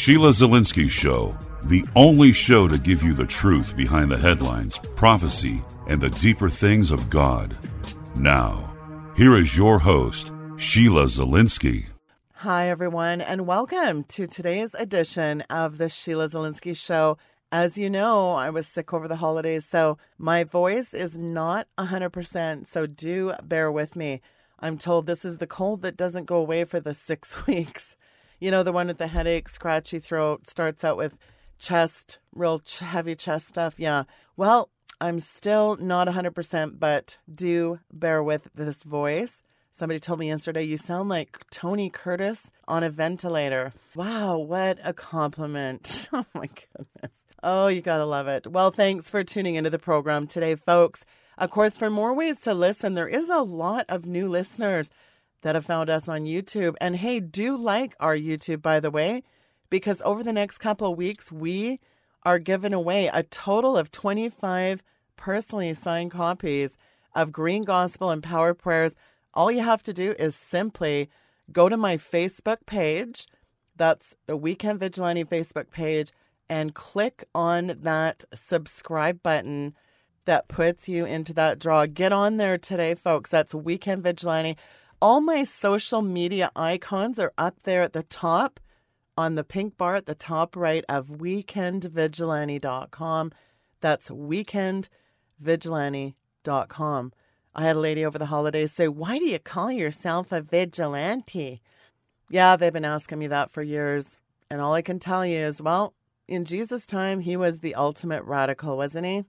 Sheila Zilinsky Show, the only show to give you the truth behind the headlines, prophecy, and the deeper things of God. Now, here is your host, Sheila Zilinsky. Hi, everyone, and welcome to today's edition of the Sheila Zilinsky Show. As you know, I was sick over the holidays, so my voice is not 100%, so do bear with me. I'm told this is the cold that doesn't go away for the six weeks. You know, the one with the headache, scratchy throat, starts out with chest, real heavy chest stuff. Yeah. Well, I'm still not 100%, but do bear with this voice. Somebody told me yesterday, you sound like Tony Curtis on a ventilator. Wow, what a compliment. Oh my goodness. Oh, you gotta love it. Well, thanks for tuning into the program today, folks. Of course, for more ways to listen, there is a lot of new listeners that have found us on YouTube. And hey, do like our YouTube, by the way, because over the next couple of weeks, we are giving away a total of 25 personally signed copies of Green Gospel and Power Prayers. All you have to do is simply go to my Facebook page. That's the Weekend Vigilante Facebook page and click on that subscribe button that puts you into that draw. Get on there today, folks. That's Weekend Vigilante. All my social media icons are up there at the top on the pink bar at the top right of weekendvigilante.com. That's weekendvigilante.com. I had a lady over the holidays say, Why do you call yourself a vigilante? Yeah, they've been asking me that for years. And all I can tell you is, well, in Jesus' time, he was the ultimate radical, wasn't he?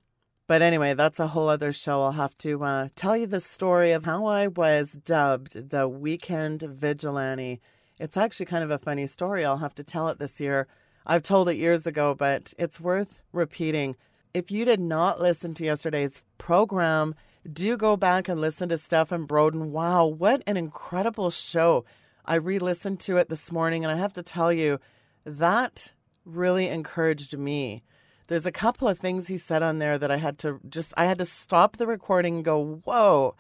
But anyway, that's a whole other show. I'll have to uh, tell you the story of how I was dubbed the Weekend Vigilante. It's actually kind of a funny story. I'll have to tell it this year. I've told it years ago, but it's worth repeating. If you did not listen to yesterday's program, do go back and listen to Stephen Broden. Wow, what an incredible show. I re listened to it this morning, and I have to tell you, that really encouraged me. There's a couple of things he said on there that I had to just I had to stop the recording and go, "Whoa,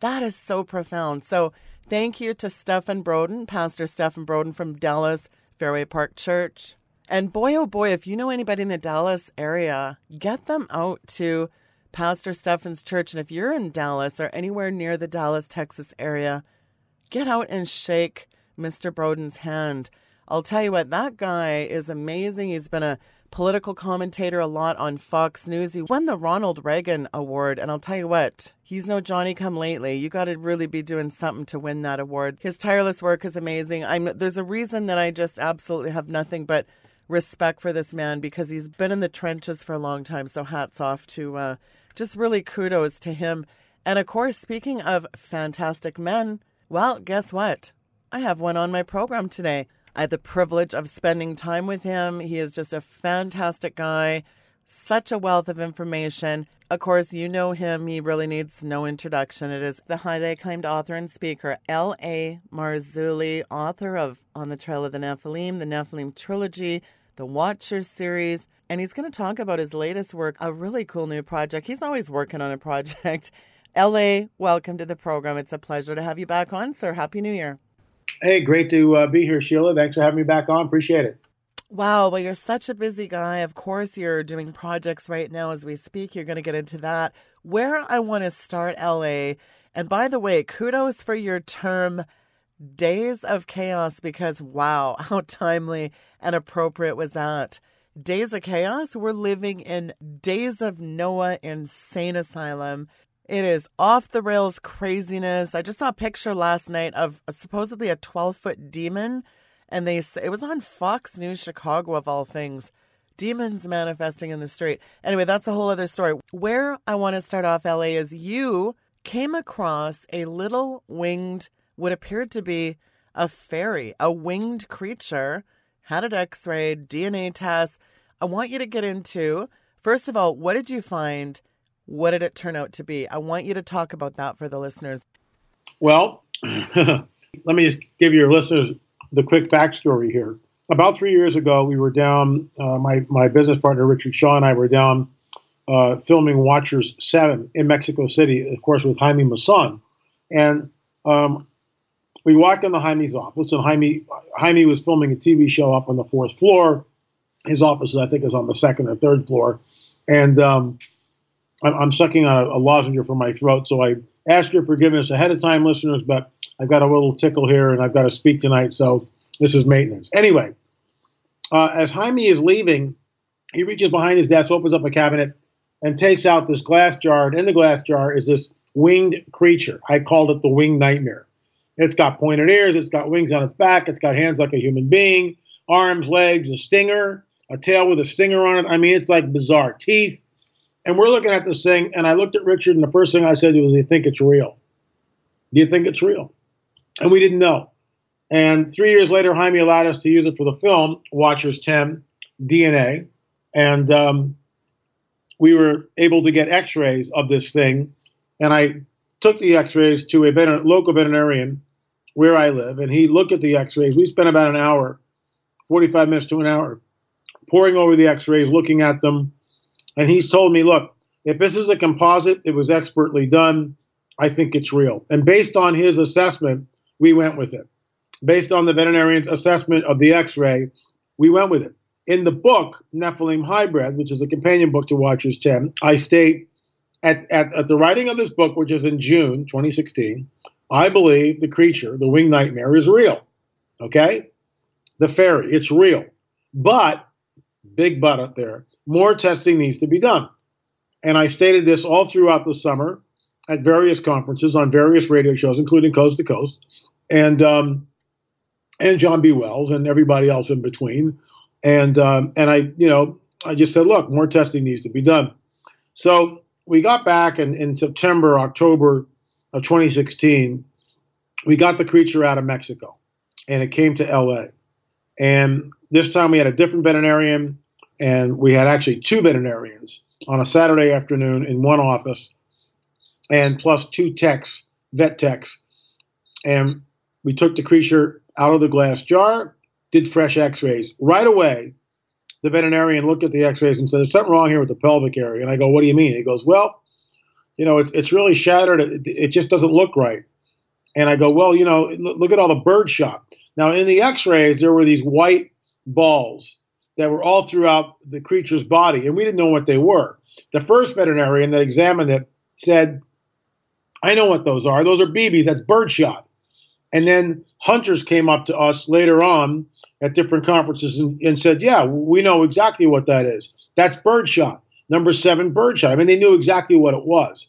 that is so profound." So, thank you to Stephen Broden, Pastor Stephen Broden from Dallas Fairway Park Church. And boy oh boy, if you know anybody in the Dallas area, get them out to Pastor Stephen's church and if you're in Dallas or anywhere near the Dallas, Texas area, get out and shake Mr. Broden's hand. I'll tell you what, that guy is amazing. He's been a political commentator a lot on Fox News. He won the Ronald Reagan Award, and I'll tell you what, he's no Johnny come lately. You got to really be doing something to win that award. His tireless work is amazing. I'm there's a reason that I just absolutely have nothing but respect for this man because he's been in the trenches for a long time. So hats off to uh, just really kudos to him. And of course, speaking of fantastic men, well, guess what? I have one on my program today. I had the privilege of spending time with him. He is just a fantastic guy, such a wealth of information. Of course, you know him. He really needs no introduction. It is the highly acclaimed author and speaker, L.A. Marzulli, author of On the Trail of the Nephilim, the Nephilim Trilogy, the Watchers series. And he's going to talk about his latest work, a really cool new project. He's always working on a project. L.A., welcome to the program. It's a pleasure to have you back on, sir. Happy New Year. Hey, great to uh, be here, Sheila. Thanks for having me back on. Appreciate it. Wow, well, you're such a busy guy. Of course, you're doing projects right now as we speak. You're going to get into that. Where I want to start, LA, and by the way, kudos for your term Days of Chaos because wow, how timely and appropriate was that. Days of Chaos, we're living in Days of Noah Insane Asylum. It is off the rails craziness. I just saw a picture last night of a, supposedly a 12 foot demon, and they it was on Fox News Chicago of all things. Demons manifesting in the street. Anyway, that's a whole other story. Where I want to start off, LA, is you came across a little winged, what appeared to be a fairy, a winged creature, had it x rayed, DNA test. I want you to get into, first of all, what did you find? What did it turn out to be? I want you to talk about that for the listeners. Well, let me just give your listeners the quick backstory here. About three years ago, we were down, uh, my, my business partner, Richard Shaw, and I were down uh, filming Watchers 7 in Mexico City, of course, with Jaime Maussan. And um, we walked in the Jaime's office, and Jaime, Jaime was filming a TV show up on the fourth floor. His office, I think, is on the second or third floor. And um, I'm, I'm, sucking on a, a lozenge from my throat, so I ask your forgiveness ahead of time, listeners, but I've got a little tickle here, and I've got to speak tonight, so this is maintenance. Anyway, uh, as Jaime is leaving, he reaches behind his desk, opens up a cabinet, and takes out this glass jar. And in the glass jar is this winged creature. I called it the winged nightmare. It's got pointed ears, it's got wings on its back, it's got hands like a human being, arms, legs, a stinger, a tail with a stinger on it. I mean, it's like bizarre teeth. And we're looking at this thing, and I looked at Richard, and the first thing I said was, Do you think it's real? Do you think it's real? And we didn't know. And three years later, Jaime allowed us to use it for the film Watchers 10 DNA. And um, we were able to get x rays of this thing. And I took the x rays to a veter- local veterinarian where I live, and he looked at the x rays. We spent about an hour, 45 minutes to an hour, poring over the x rays, looking at them. And he's told me, look, if this is a composite, it was expertly done. I think it's real. And based on his assessment, we went with it. Based on the veterinarian's assessment of the x ray, we went with it. In the book, Nephilim Hybrid, which is a companion book to Watchers 10, I state at, at, at the writing of this book, which is in June 2016, I believe the creature, the winged nightmare, is real. Okay? The fairy, it's real. But, big but up there, more testing needs to be done. And I stated this all throughout the summer at various conferences on various radio shows, including Coast to Coast, and um, and John B. Wells and everybody else in between. And um, and I, you know, I just said, look, more testing needs to be done. So we got back in, in September, October of 2016. We got the creature out of Mexico, and it came to LA. And this time we had a different veterinarian, and we had actually two veterinarians on a Saturday afternoon in one office, and plus two techs, vet techs. And we took the creature out of the glass jar, did fresh x rays. Right away, the veterinarian looked at the x rays and said, There's something wrong here with the pelvic area. And I go, What do you mean? He goes, Well, you know, it's, it's really shattered. It, it just doesn't look right. And I go, Well, you know, look at all the bird shot. Now, in the x rays, there were these white balls that were all throughout the creature's body, and we didn't know what they were. The first veterinarian that examined it said, I know what those are. Those are BBs. That's birdshot. And then hunters came up to us later on at different conferences and, and said, Yeah, we know exactly what that is. That's birdshot. Number seven, birdshot. I mean, they knew exactly what it was.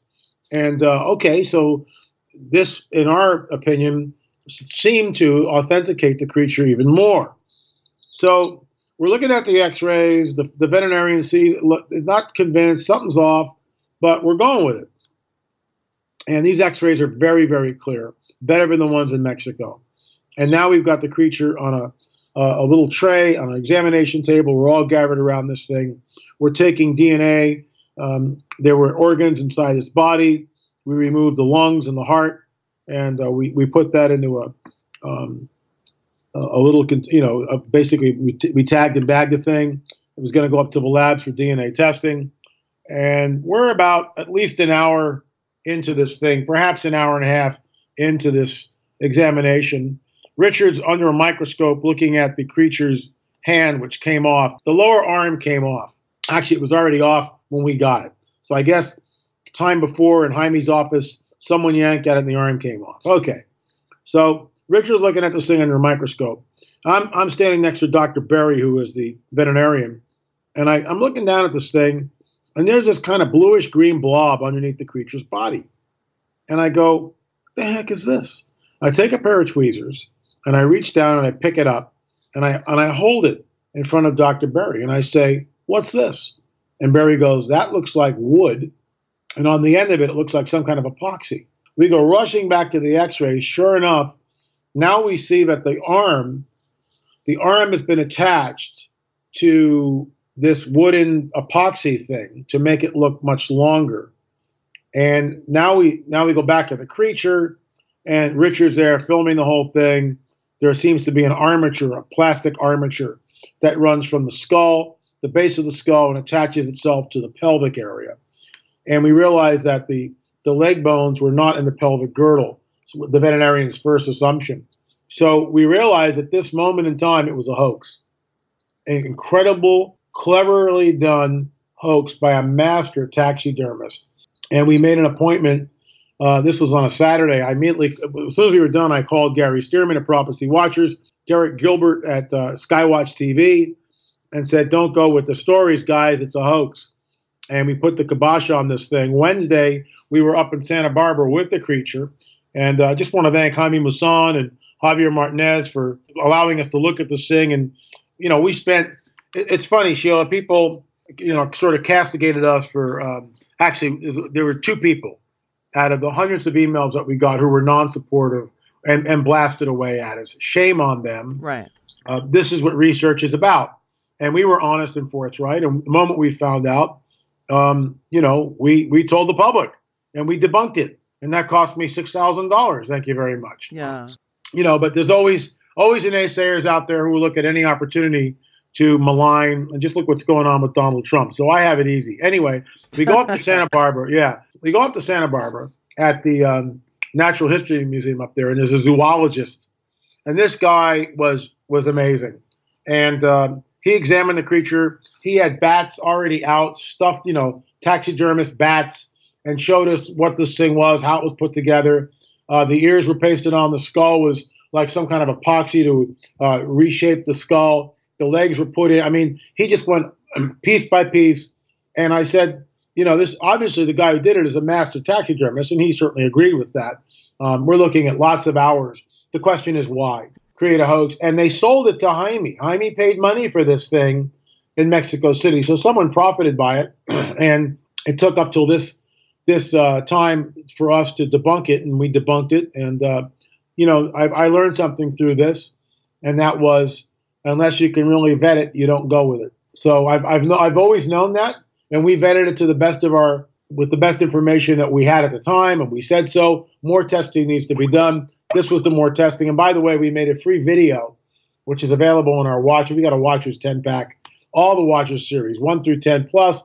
And uh, okay, so this, in our opinion, seemed to authenticate the creature even more. So we're looking at the x-rays. The, the veterinarian sees look, not convinced something's off, but we're going with it. And these x-rays are very, very clear, better than the ones in Mexico. And now we've got the creature on a, a little tray, on an examination table. We're all gathered around this thing. We're taking DNA. Um, there were organs inside his body. We removed the lungs and the heart, and uh, we, we put that into a, um, a little, you know, uh, basically we, t- we tagged and bagged the thing. It was going to go up to the labs for DNA testing. And we're about at least an hour into this thing, perhaps an hour and a half into this examination. Richard's under a microscope looking at the creature's hand, which came off. The lower arm came off. Actually, it was already off when we got it. So I guess time before in Jaime's office, someone yanked at it and the arm came off. Okay. So Richard's looking at this thing under a microscope. I'm, I'm standing next to Dr. Berry, who is the veterinarian, and I, I'm looking down at this thing, and there's this kind of bluish green blob underneath the creature's body. And I go, what the heck is this? I take a pair of tweezers and I reach down and I pick it up and I and I hold it in front of Dr. Berry and I say, What's this? And Berry goes, That looks like wood. And on the end of it, it looks like some kind of epoxy. We go rushing back to the x ray. Sure enough, now we see that the arm, the arm has been attached to this wooden epoxy thing to make it look much longer. And now we now we go back to the creature, and Richard's there filming the whole thing. There seems to be an armature, a plastic armature, that runs from the skull, the base of the skull, and attaches itself to the pelvic area. And we realize that the the leg bones were not in the pelvic girdle. The veterinarian's first assumption. So we realized at this moment in time it was a hoax, an incredible, cleverly done hoax by a master taxidermist. And we made an appointment. Uh, this was on a Saturday. I immediately, as soon as we were done, I called Gary Stearman at Prophecy Watchers, Derek Gilbert at uh, Skywatch TV, and said, "Don't go with the stories, guys. It's a hoax." And we put the kibosh on this thing. Wednesday, we were up in Santa Barbara with the creature, and I uh, just want to thank Jaime Maussan and Javier Martinez for allowing us to look at this thing. And you know, we spent. It's funny, Sheila. People, you know, sort of castigated us for. Um, actually, there were two people out of the hundreds of emails that we got who were non-supportive and, and blasted away at us. Shame on them. Right. Uh, this is what research is about. And we were honest and forthright. And the moment we found out, um, you know, we we told the public and we debunked it, and that cost me six thousand dollars. Thank you very much. Yeah. You know, but there's always always an naysayers out there who will look at any opportunity to malign and just look what's going on with Donald Trump. So I have it easy. Anyway, we go up to Santa Barbara. Yeah, we go up to Santa Barbara at the um, Natural History Museum up there, and there's a zoologist, and this guy was was amazing, and um, he examined the creature. He had bats already out, stuffed, you know, taxidermist bats, and showed us what this thing was, how it was put together. Uh, the ears were pasted on. The skull was like some kind of epoxy to uh, reshape the skull. The legs were put in. I mean, he just went piece by piece. And I said, you know, this obviously the guy who did it is a master taxidermist, and he certainly agreed with that. Um, we're looking at lots of hours. The question is why create a hoax, and they sold it to Jaime. Jaime paid money for this thing in Mexico City, so someone profited by it, and it took up till this this uh, time for us to debunk it, and we debunked it. And uh, you know, I, I learned something through this, and that was unless you can really vet it, you don't go with it. So I've I've, no, I've always known that, and we vetted it to the best of our with the best information that we had at the time, and we said so. More testing needs to be done. This was the more testing. And by the way, we made a free video, which is available on our watch. We got a Watchers 10 pack, all the Watchers series, 1 through 10, plus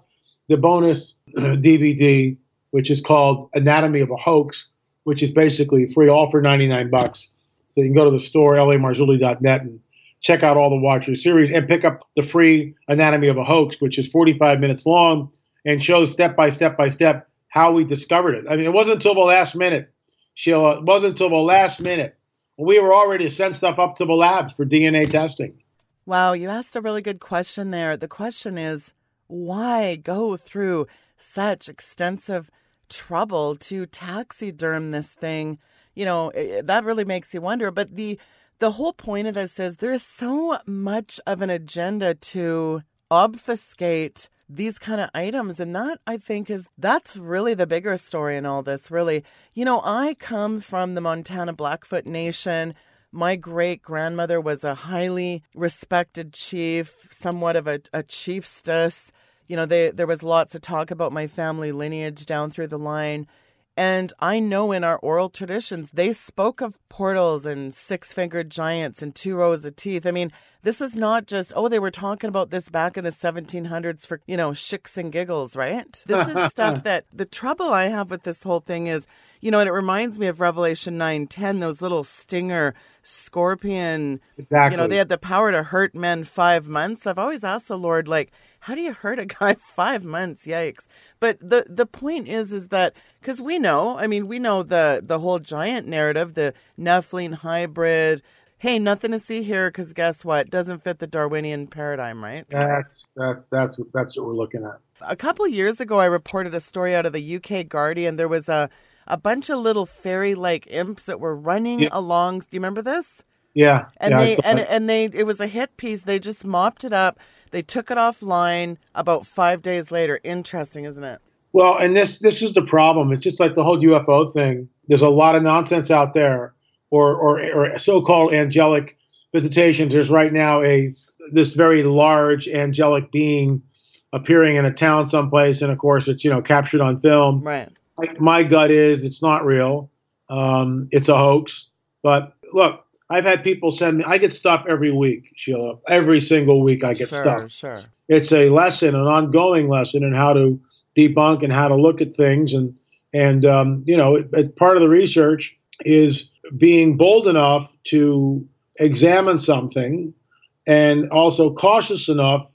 the bonus DVD, which is called Anatomy of a Hoax, which is basically free, all for 99 bucks. So you can go to the store, lamarzulli.net, and check out all the Watchers series and pick up the free Anatomy of a Hoax, which is 45 minutes long and shows step by step by step how we discovered it. I mean, it wasn't until the last minute, Sheila, it wasn't until the last minute. We were already to send stuff up to the labs for DNA testing. Wow, you asked a really good question there. The question is why go through such extensive trouble to taxiderm this thing? You know, that really makes you wonder. But the the whole point of this is there is so much of an agenda to obfuscate these kind of items and that i think is that's really the bigger story in all this really you know i come from the montana blackfoot nation my great grandmother was a highly respected chief somewhat of a, a chiefstess you know they, there was lots of talk about my family lineage down through the line and I know in our oral traditions, they spoke of portals and six fingered giants and two rows of teeth. I mean, this is not just, oh, they were talking about this back in the 1700s for, you know, shicks and giggles, right? This is stuff that the trouble I have with this whole thing is, you know, and it reminds me of Revelation 9 10, those little stinger scorpion. Exactly. You know, they had the power to hurt men five months. I've always asked the Lord, like, how do you hurt a guy five months? Yikes. But the the point is is that because we know, I mean, we know the the whole giant narrative, the Nephilim hybrid. Hey, nothing to see here because guess what? Doesn't fit the Darwinian paradigm, right? That's that's that's what that's what we're looking at. A couple years ago, I reported a story out of the UK Guardian. There was a a bunch of little fairy-like imps that were running yeah. along. Do you remember this? Yeah, and yeah, they and, and they it was a hit piece. They just mopped it up they took it offline about five days later. Interesting, isn't it? Well, and this this is the problem. It's just like the whole UFO thing. There's a lot of nonsense out there, or or, or so-called angelic visitations. There's right now a this very large angelic being appearing in a town someplace, and of course it's you know captured on film. Right. My, my gut is it's not real. Um, it's a hoax. But look, I've had people send me. I get stuff every week, Sheila. Every single week, I get sure, stuff. Sure. It's a lesson, an ongoing lesson in how to debunk and how to look at things, and and um, you know, it, it, part of the research is being bold enough to examine something and also cautious enough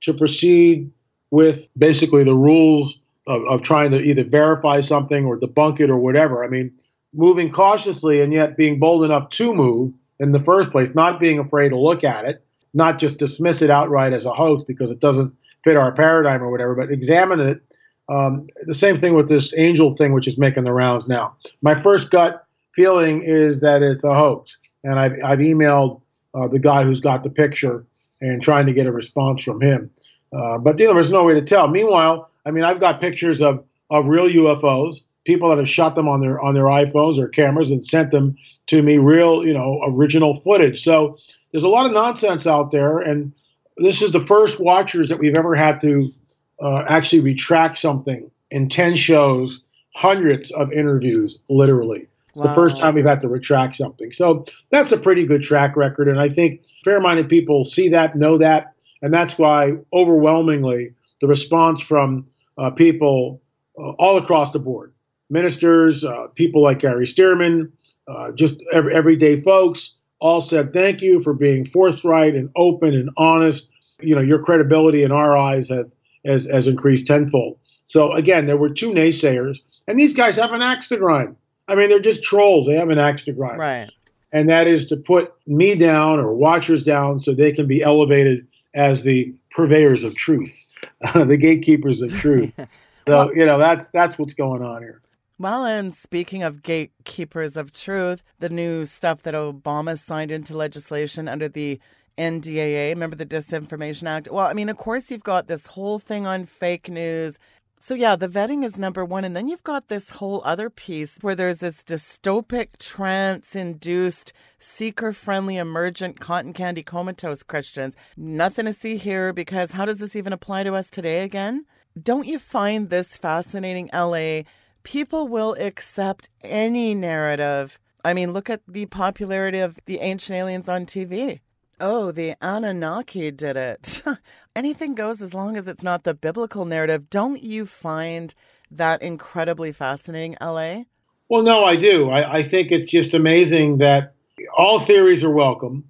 to proceed with basically the rules of, of trying to either verify something or debunk it or whatever. I mean, moving cautiously and yet being bold enough to move in the first place, not being afraid to look at it, not just dismiss it outright as a hoax because it doesn't fit our paradigm or whatever, but examine it. Um, the same thing with this angel thing, which is making the rounds now. My first gut feeling is that it's a hoax, and I've, I've emailed uh, the guy who's got the picture and trying to get a response from him. Uh, but you know, there's no way to tell. Meanwhile, I mean, I've got pictures of, of real UFOs, people that have shot them on their on their iPhones or cameras and sent them to me, real, you know, original footage. So there's a lot of nonsense out there, and this is the first watchers that we've ever had to uh, actually retract something in 10 shows, hundreds of interviews, literally. It's wow. the first time we've had to retract something. So that's a pretty good track record. And I think fair minded people see that, know that. And that's why overwhelmingly the response from uh, people uh, all across the board ministers, uh, people like Gary Stearman, uh, just every, everyday folks all said thank you for being forthright and open and honest. You know, your credibility in our eyes have, has, has increased tenfold. So again, there were two naysayers, and these guys have an axe to grind. I mean, they're just trolls. They have an axe to grind. Right. And that is to put me down or watchers down so they can be elevated as the purveyors of truth, the gatekeepers of truth. so, you know, that's that's what's going on here. Well, and speaking of gatekeepers of truth, the new stuff that Obama signed into legislation under the NDAA, remember the Disinformation Act? Well, I mean, of course, you've got this whole thing on fake news so, yeah, the vetting is number one. And then you've got this whole other piece where there's this dystopic, trance induced, seeker friendly, emergent, cotton candy comatose Christians. Nothing to see here because how does this even apply to us today again? Don't you find this fascinating, LA? People will accept any narrative. I mean, look at the popularity of the ancient aliens on TV. Oh, the Anunnaki did it. Anything goes as long as it's not the biblical narrative. Don't you find that incredibly fascinating, LA? Well, no, I do. I, I think it's just amazing that all theories are welcome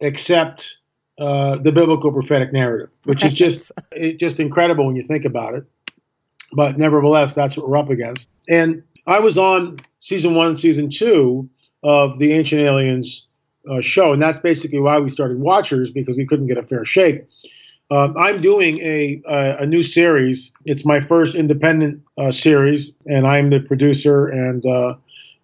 except uh, the biblical prophetic narrative, which is just just incredible when you think about it. But nevertheless, that's what we're up against. And I was on season one, season two of the Ancient Aliens uh, show, and that's basically why we started Watchers because we couldn't get a fair shake. Uh, I'm doing a, a, a new series. It's my first independent uh, series, and I'm the producer and uh,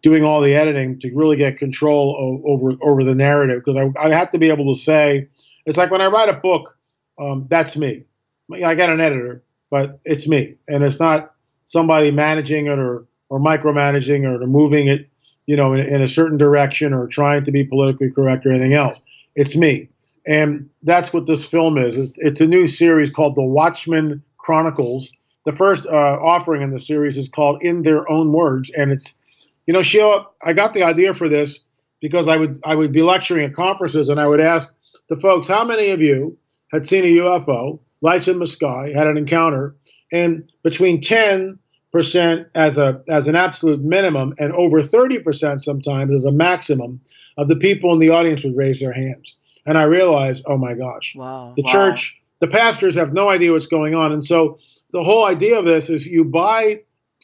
doing all the editing to really get control o- over over the narrative because I, I have to be able to say it's like when I write a book, um, that's me. I got an editor, but it's me, and it's not somebody managing it or or micromanaging or moving it you know, in, in, a certain direction or trying to be politically correct or anything else. It's me. And that's what this film is. It's, it's a new series called The Watchmen Chronicles. The first uh, offering in the series is called In Their Own Words. And it's, you know, Sheila, I got the idea for this because I would I would be lecturing at conferences and I would ask the folks, how many of you had seen a UFO, lights in the sky, had an encounter, and between 10 percent as a as an absolute minimum, and over thirty percent sometimes as a maximum of the people in the audience would raise their hands. And I realized, oh my gosh, wow. the wow. church, the pastors have no idea what's going on, and so the whole idea of this is you buy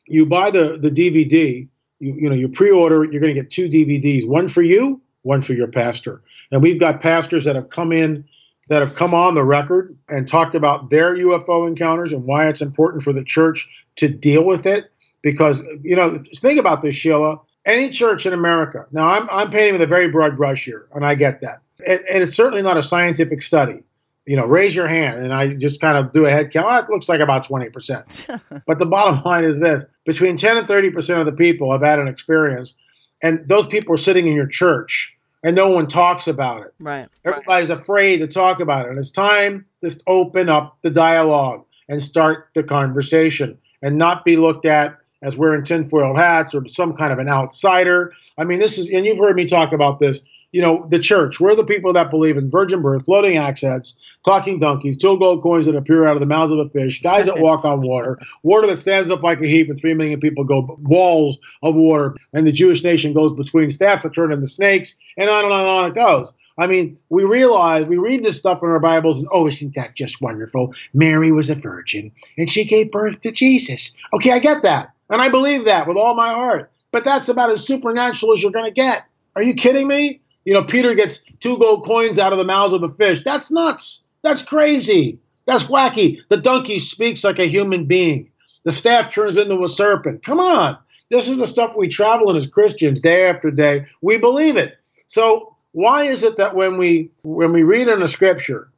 you buy the the DVD, you you know you pre-order it, you're going to get two DVDs, one for you, one for your pastor, and we've got pastors that have come in that have come on the record and talked about their UFO encounters and why it's important for the church to deal with it. Because, you know, think about this, Sheila. Any church in America, now I'm, I'm painting with a very broad brush here, and I get that. And, and it's certainly not a scientific study. You know, raise your hand, and I just kind of do a head count. Oh, it looks like about 20%. but the bottom line is this between 10 and 30% of the people have had an experience, and those people are sitting in your church and no one talks about it. Right. Everybody's afraid to talk about it. And it's time to open up the dialogue and start the conversation and not be looked at as wearing tinfoil hats or some kind of an outsider. I mean, this is, and you've heard me talk about this. You know, the church. We're the people that believe in virgin birth, floating heads, talking donkeys, two gold coins that appear out of the mouths of a fish, guys that walk on water, water that stands up like a heap, and three million people go walls of water, and the Jewish nation goes between staff that turn into snakes, and on and on and on it goes. I mean, we realize, we read this stuff in our Bibles, and oh, isn't that just wonderful? Mary was a virgin, and she gave birth to Jesus. Okay, I get that. And I believe that with all my heart. But that's about as supernatural as you're going to get. Are you kidding me? You know, Peter gets two gold coins out of the mouths of a fish. That's nuts. That's crazy. That's wacky. The donkey speaks like a human being. The staff turns into a serpent. Come on. This is the stuff we travel in as Christians day after day. We believe it. So why is it that when we when we read in the scripture,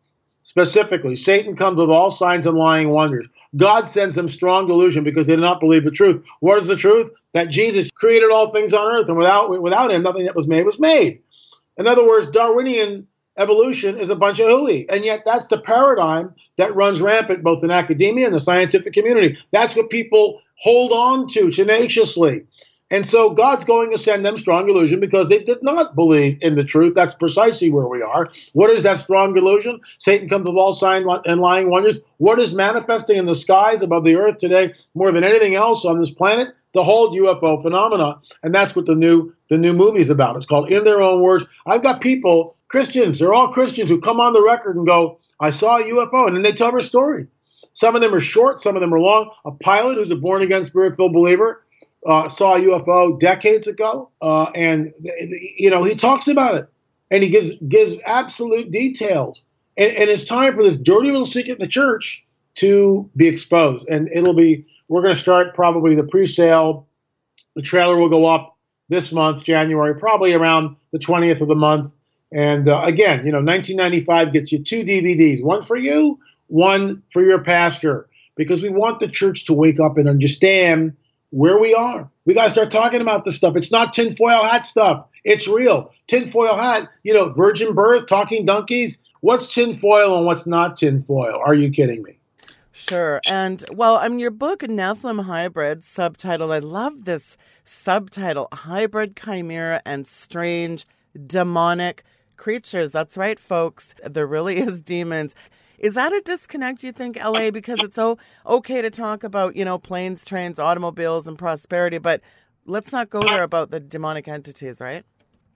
specifically, Satan comes with all signs and lying wonders. God sends them strong delusion because they did not believe the truth. What is the truth? That Jesus created all things on earth, and without without him, nothing that was made was made. In other words, Darwinian evolution is a bunch of hooey. And yet that's the paradigm that runs rampant both in academia and the scientific community. That's what people hold on to tenaciously. And so God's going to send them strong illusion because they did not believe in the truth. That's precisely where we are. What is that strong illusion? Satan comes with all signs and lying wonders. What is manifesting in the skies above the earth today more than anything else on this planet? The whole UFO phenomena, and that's what the new the new movie's about. It's called In Their Own Words. I've got people, Christians, they're all Christians who come on the record and go, "I saw a UFO," and then they tell their story. Some of them are short, some of them are long. A pilot who's a born again spirit filled believer uh, saw a UFO decades ago, uh, and you know he talks about it, and he gives gives absolute details. And, and, it's time for this dirty little secret in the church to be exposed, and it'll be. We're going to start probably the pre-sale. The trailer will go up this month, January, probably around the 20th of the month. And uh, again, you know, 1995 gets you two DVDs, one for you, one for your pastor, because we want the church to wake up and understand where we are. We got to start talking about this stuff. It's not tinfoil hat stuff. It's real. Tinfoil hat, you know, virgin birth, talking donkeys. What's tinfoil and what's not tinfoil? Are you kidding me? Sure. And well, I mean, your book, Nephilim Hybrid, subtitle, I love this subtitle Hybrid Chimera and Strange Demonic Creatures. That's right, folks. There really is demons. Is that a disconnect, you think, LA? Because it's so okay to talk about, you know, planes, trains, automobiles, and prosperity, but let's not go there about the demonic entities, right?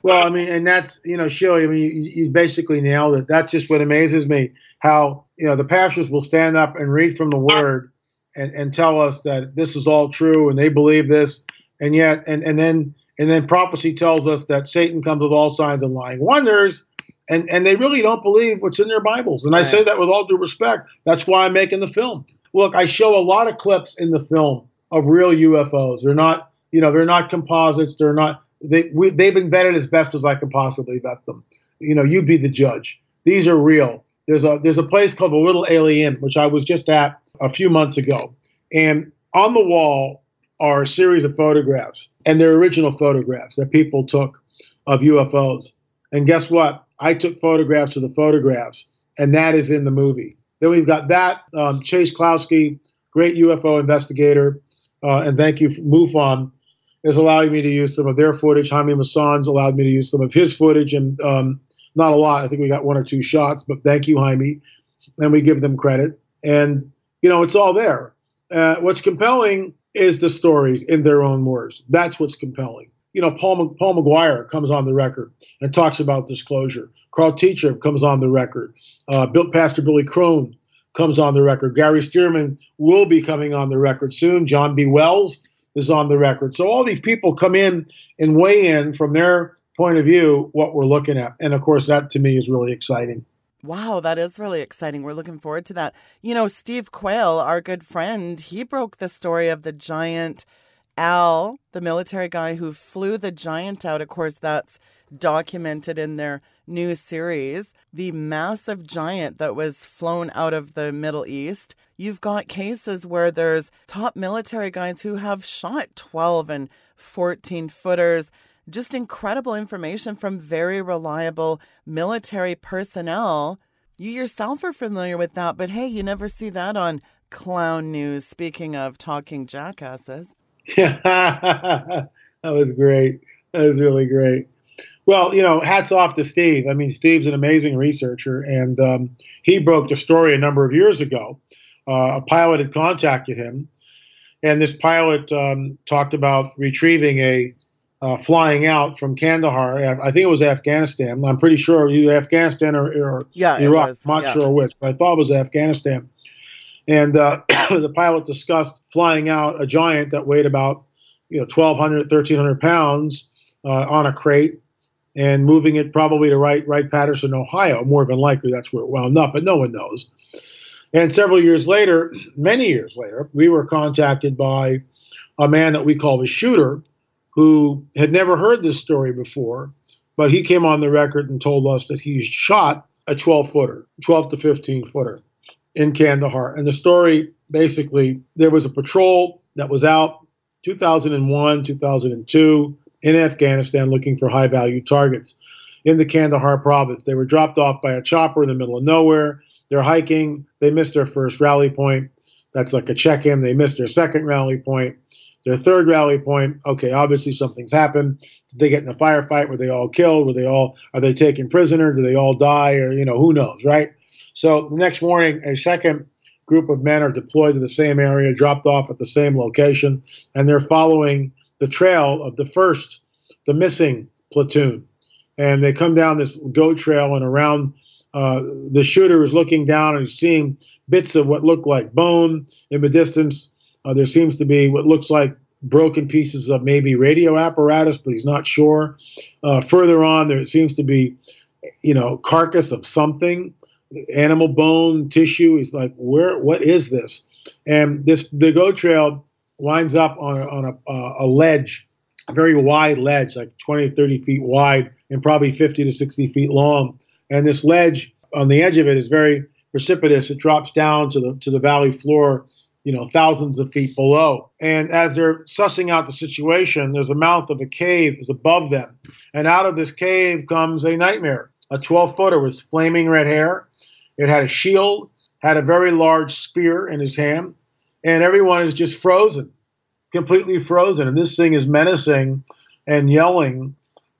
Well, I mean, and that's, you know, Shelly, I mean, you, you basically nailed it. That's just what amazes me how, you know, the pastors will stand up and read from the word and, and tell us that this is all true and they believe this. And yet, and, and then, and then prophecy tells us that Satan comes with all signs and lying wonders and and they really don't believe what's in their Bibles. And right. I say that with all due respect. That's why I'm making the film. Look, I show a lot of clips in the film of real UFOs. They're not, you know, they're not composites. They're not. They we, they've been vetted as best as I can possibly vet them. You know, you be the judge. These are real. There's a there's a place called the Little Alien, which I was just at a few months ago, and on the wall are a series of photographs, and they're original photographs that people took of UFOs. And guess what? I took photographs of the photographs, and that is in the movie. Then we've got that um, Chase Kloetzke, great UFO investigator, uh, and thank you, MUFON, is allowing me to use some of their footage. Jaime Maussan's allowed me to use some of his footage, and um, not a lot. I think we got one or two shots, but thank you, Jaime, and we give them credit. And you know, it's all there. Uh, what's compelling is the stories in their own words. That's what's compelling you know, Paul, Paul McGuire comes on the record and talks about disclosure. Carl Teichrib comes on the record. Uh, Bill, Pastor Billy Crone comes on the record. Gary Stearman will be coming on the record soon. John B. Wells is on the record. So all these people come in and weigh in from their point of view what we're looking at. And of course, that to me is really exciting. Wow, that is really exciting. We're looking forward to that. You know, Steve Quayle, our good friend, he broke the story of the giant Al, the military guy who flew the giant out, of course, that's documented in their new series. The massive giant that was flown out of the Middle East. You've got cases where there's top military guys who have shot 12 and 14 footers. Just incredible information from very reliable military personnel. You yourself are familiar with that, but hey, you never see that on clown news. Speaking of talking jackasses. That was great. That was really great. Well, you know, hats off to Steve. I mean, Steve's an amazing researcher, and um, he broke the story a number of years ago. Uh, a pilot had contacted him, and this pilot um, talked about retrieving a uh, flying out from Kandahar. I think it was Afghanistan. I'm pretty sure either Afghanistan or, or yeah, Iraq. I'm not yeah. sure which, but I thought it was Afghanistan. And uh, the pilot discussed flying out a giant that weighed about you know 1,200, 1,300 pounds uh, on a crate and moving it probably to Wright, Wright Patterson, Ohio. More than likely, that's where it wound up, but no one knows. And several years later, many years later, we were contacted by a man that we call the shooter, who had never heard this story before, but he came on the record and told us that he shot a 12 footer, 12 to 15 footer in Kandahar. And the story basically there was a patrol that was out 2001, 2002 in Afghanistan looking for high value targets in the Kandahar province. They were dropped off by a chopper in the middle of nowhere. They're hiking. They missed their first rally point. That's like a check in. They missed their second rally point. Their third rally point, okay, obviously something's happened. Did they get in a firefight? Were they all killed? Were they all, are they taken prisoner? Do they all die? Or, you know, who knows, right? So the next morning, a second group of men are deployed to the same area, dropped off at the same location, and they're following the trail of the first, the missing platoon. And they come down this goat trail and around uh, the shooter is looking down and seeing bits of what look like bone in the distance. Uh, there seems to be what looks like broken pieces of maybe radio apparatus, but he's not sure. Uh, further on, there seems to be, you know, carcass of something, animal bone, tissue. He's like, where? What is this? And this the goat trail winds up on, on a, uh, a ledge, a very wide ledge, like 20, 30 feet wide and probably 50 to 60 feet long. And this ledge on the edge of it is very precipitous. It drops down to the to the valley floor, you know, thousands of feet below. And as they're sussing out the situation, there's a mouth of a cave is above them, and out of this cave comes a nightmare. A 12 footer with flaming red hair. It had a shield, had a very large spear in his hand, and everyone is just frozen, completely frozen. And this thing is menacing and yelling,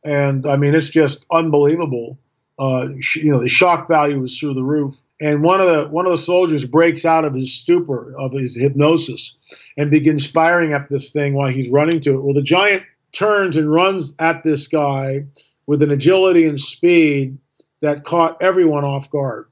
and I mean, it's just unbelievable. Uh, you know, the shock value is through the roof. And one of the one of the soldiers breaks out of his stupor, of his hypnosis, and begins firing at this thing while he's running to it. Well, the giant turns and runs at this guy with an agility and speed that caught everyone off guard.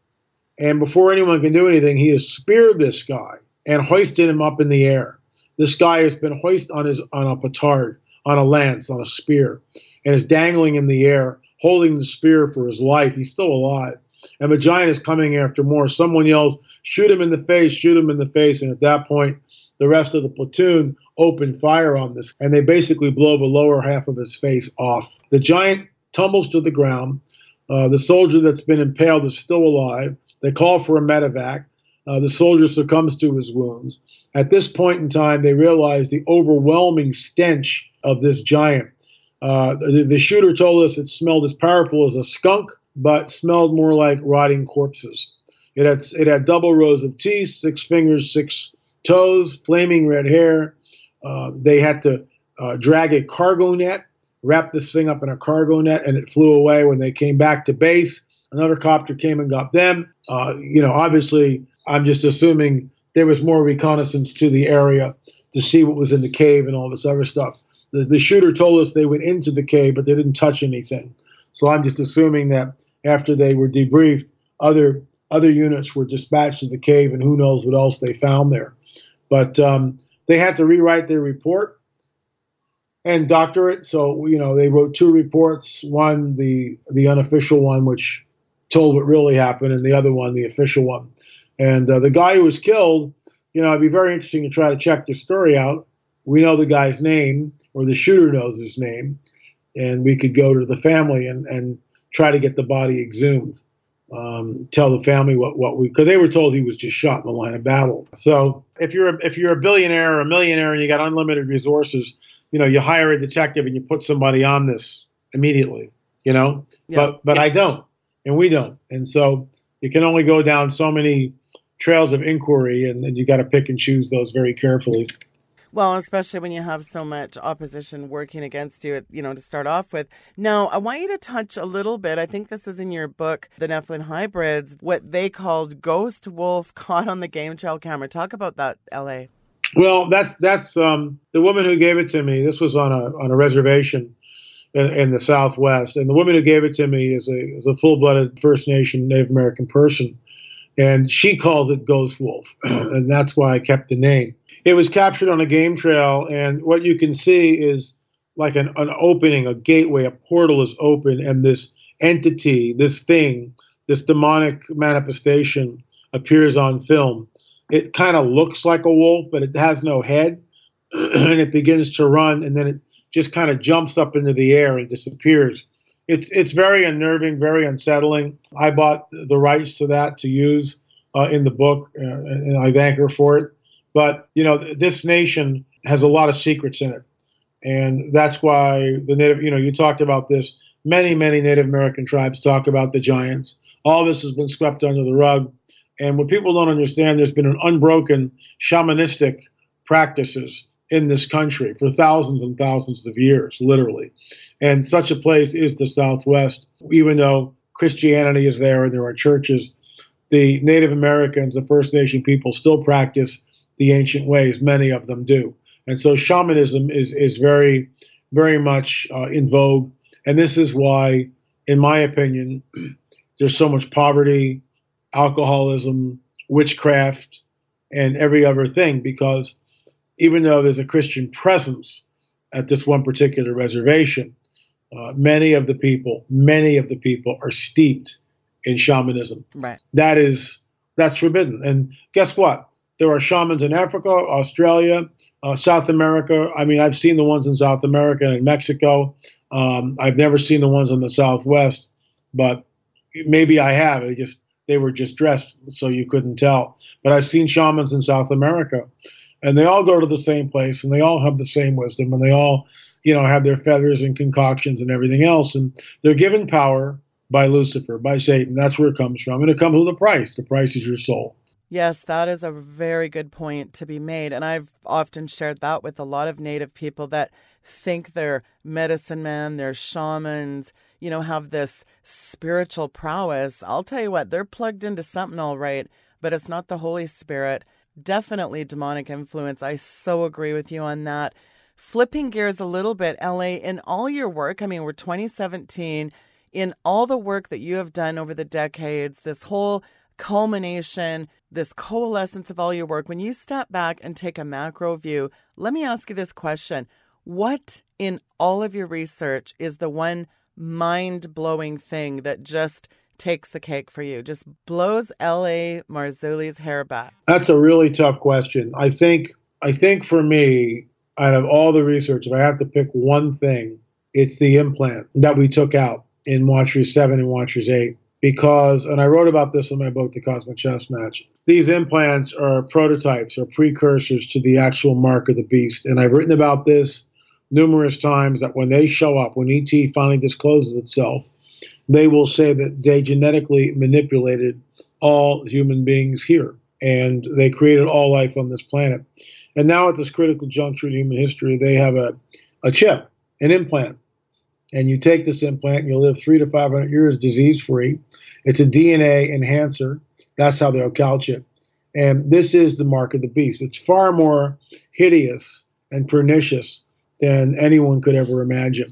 And before anyone can do anything, he has speared this guy and hoisted him up in the air. This guy has been hoisted on his on a petard, on a lance, on a spear, and is dangling in the air holding the spear for his life. He's still alive. And the giant is coming after more. Someone yells, shoot him in the face, shoot him in the face. And at that point, the rest of the platoon open fire on this. And they basically blow the lower half of his face off. The giant tumbles to the ground. Uh, the soldier that's been impaled is still alive. They call for a medevac. Uh, the soldier succumbs to his wounds. At this point in time, they realize the overwhelming stench of this giant. Uh, the, the, shooter told us it smelled as powerful as a skunk, but smelled more like rotting corpses. It had it had double rows of teeth, six fingers, six toes, flaming red hair. Uh, they had to uh, drag a cargo net, wrap this thing up in a cargo net, and it flew away. When they came back to base, another copter came and got them. Uh, you know, obviously, I'm just assuming there was more reconnaissance to the area to see what was in the cave and all this other stuff. The, the shooter told us they went into the cave, but they didn't touch anything. So I'm just assuming that after they were debriefed, other other units were dispatched to the cave, and who knows what else they found there. But um, they had to rewrite their report and doctor it. So you know they wrote two reports: one the the unofficial one, which told what really happened, and the other one, the official one. And uh, the guy who was killed, you know, it'd be very interesting to try to check the story out. We know the guy's name, or the shooter knows his name, and we could go to the family and, and try to get the body exhumed. Um, tell the family what, what we because they were told he was just shot in the line of battle. So if you're a, if you're a billionaire or a millionaire and you got unlimited resources, you know you hire a detective and you put somebody on this immediately. You know, yeah. but but I don't, and we don't, and so you can only go down so many trails of inquiry, and, and you got to pick and choose those very carefully. Well, especially when you have so much opposition working against you, you know, to start off with. Now, I want you to touch a little bit. I think this is in your book, The Nephilim Hybrids, what they called Ghost Wolf Caught on the Game Trail Camera. Talk about that, LA. Well, that's that's um, the woman who gave it to me. This was on a on a reservation in, the Southwest, and the woman who gave it to me is a is a full blooded First Nation Native American person, and she calls it Ghost Wolf, and that's why I kept the name. It was captured on a game trail, and what you can see is like an, an opening, a gateway, a portal is open, and this entity, this thing, this demonic manifestation appears on film. It kind of looks like a wolf, but it has no head, and it begins to run, and then it just kind of jumps up into the air and disappears. It's it's very unnerving, very unsettling. I bought the rights to that to use uh, in the book, uh, and I thank her for it. But you know, this nation has a lot of secrets in it, and that's why the native. You know, you talked about this. Many, many Native American tribes talk about the giants. All this has been swept under the rug, and what people don't understand, there's been an unbroken shamanistic practices in this country for thousands and thousands of years, literally. And such a place is the Southwest, even though Christianity is there and there are churches. The Native Americans, the First Nation people, still practice the ancient ways. Many of them do, and so shamanism is is very, very much uh, in vogue. And this is why, in my opinion, there's so much poverty, alcoholism, witchcraft, and every other thing. Because even though there's a Christian presence at this one particular reservation, uh, many of the people, many of the people are steeped in shamanism. Right. That is that's forbidden. And guess what? There are shamans in Africa, Australia, uh, South America. I mean, I've seen the ones in South America and Mexico. Um, I've never seen the ones in the Southwest, but maybe I have. They just they were just dressed so you couldn't tell. But I've seen shamans in South America, and they all go to the same place, and they all have the same wisdom, and they all, you know, have their feathers and concoctions and everything else, and they're given power by Lucifer, by Satan. That's where it comes from, and it comes with a price. The price is your soul. Yes, that is a very good point to be made. And I've often shared that with a lot of Native people that think they're medicine men, they're shamans, you know, have this spiritual prowess. I'll tell you what, they're plugged into something all right, but it's not the Holy Spirit. Definitely demonic influence. I so agree with you on that. Flipping gears a little bit, LA, in all your work, I mean, we're 2017, in all the work that you have done over the decades, this whole culmination, this coalescence of all your work, when you step back and take a macro view, let me ask you this question. What in all of your research is the one mind blowing thing that just takes the cake for you? Just blows L.A. Marzulli's hair back? That's a really tough question. I think I think for me, out of all the research, if I have to pick one thing, it's the implant that we took out in Watchers 7 and Watchers 8 because, and I wrote about this in my book, The Cosmic Chess Match. These implants are prototypes or precursors to the actual mark of the beast. And I've written about this numerous times that when they show up, when ET finally discloses itself, they will say that they genetically manipulated all human beings here and they created all life on this planet. And now, at this critical juncture in human history, they have a, a chip, an implant and you take this implant and you'll live three to 500 years disease free. It's a DNA enhancer. That's how they'll couch it. And this is the mark of the beast. It's far more hideous and pernicious than anyone could ever imagine.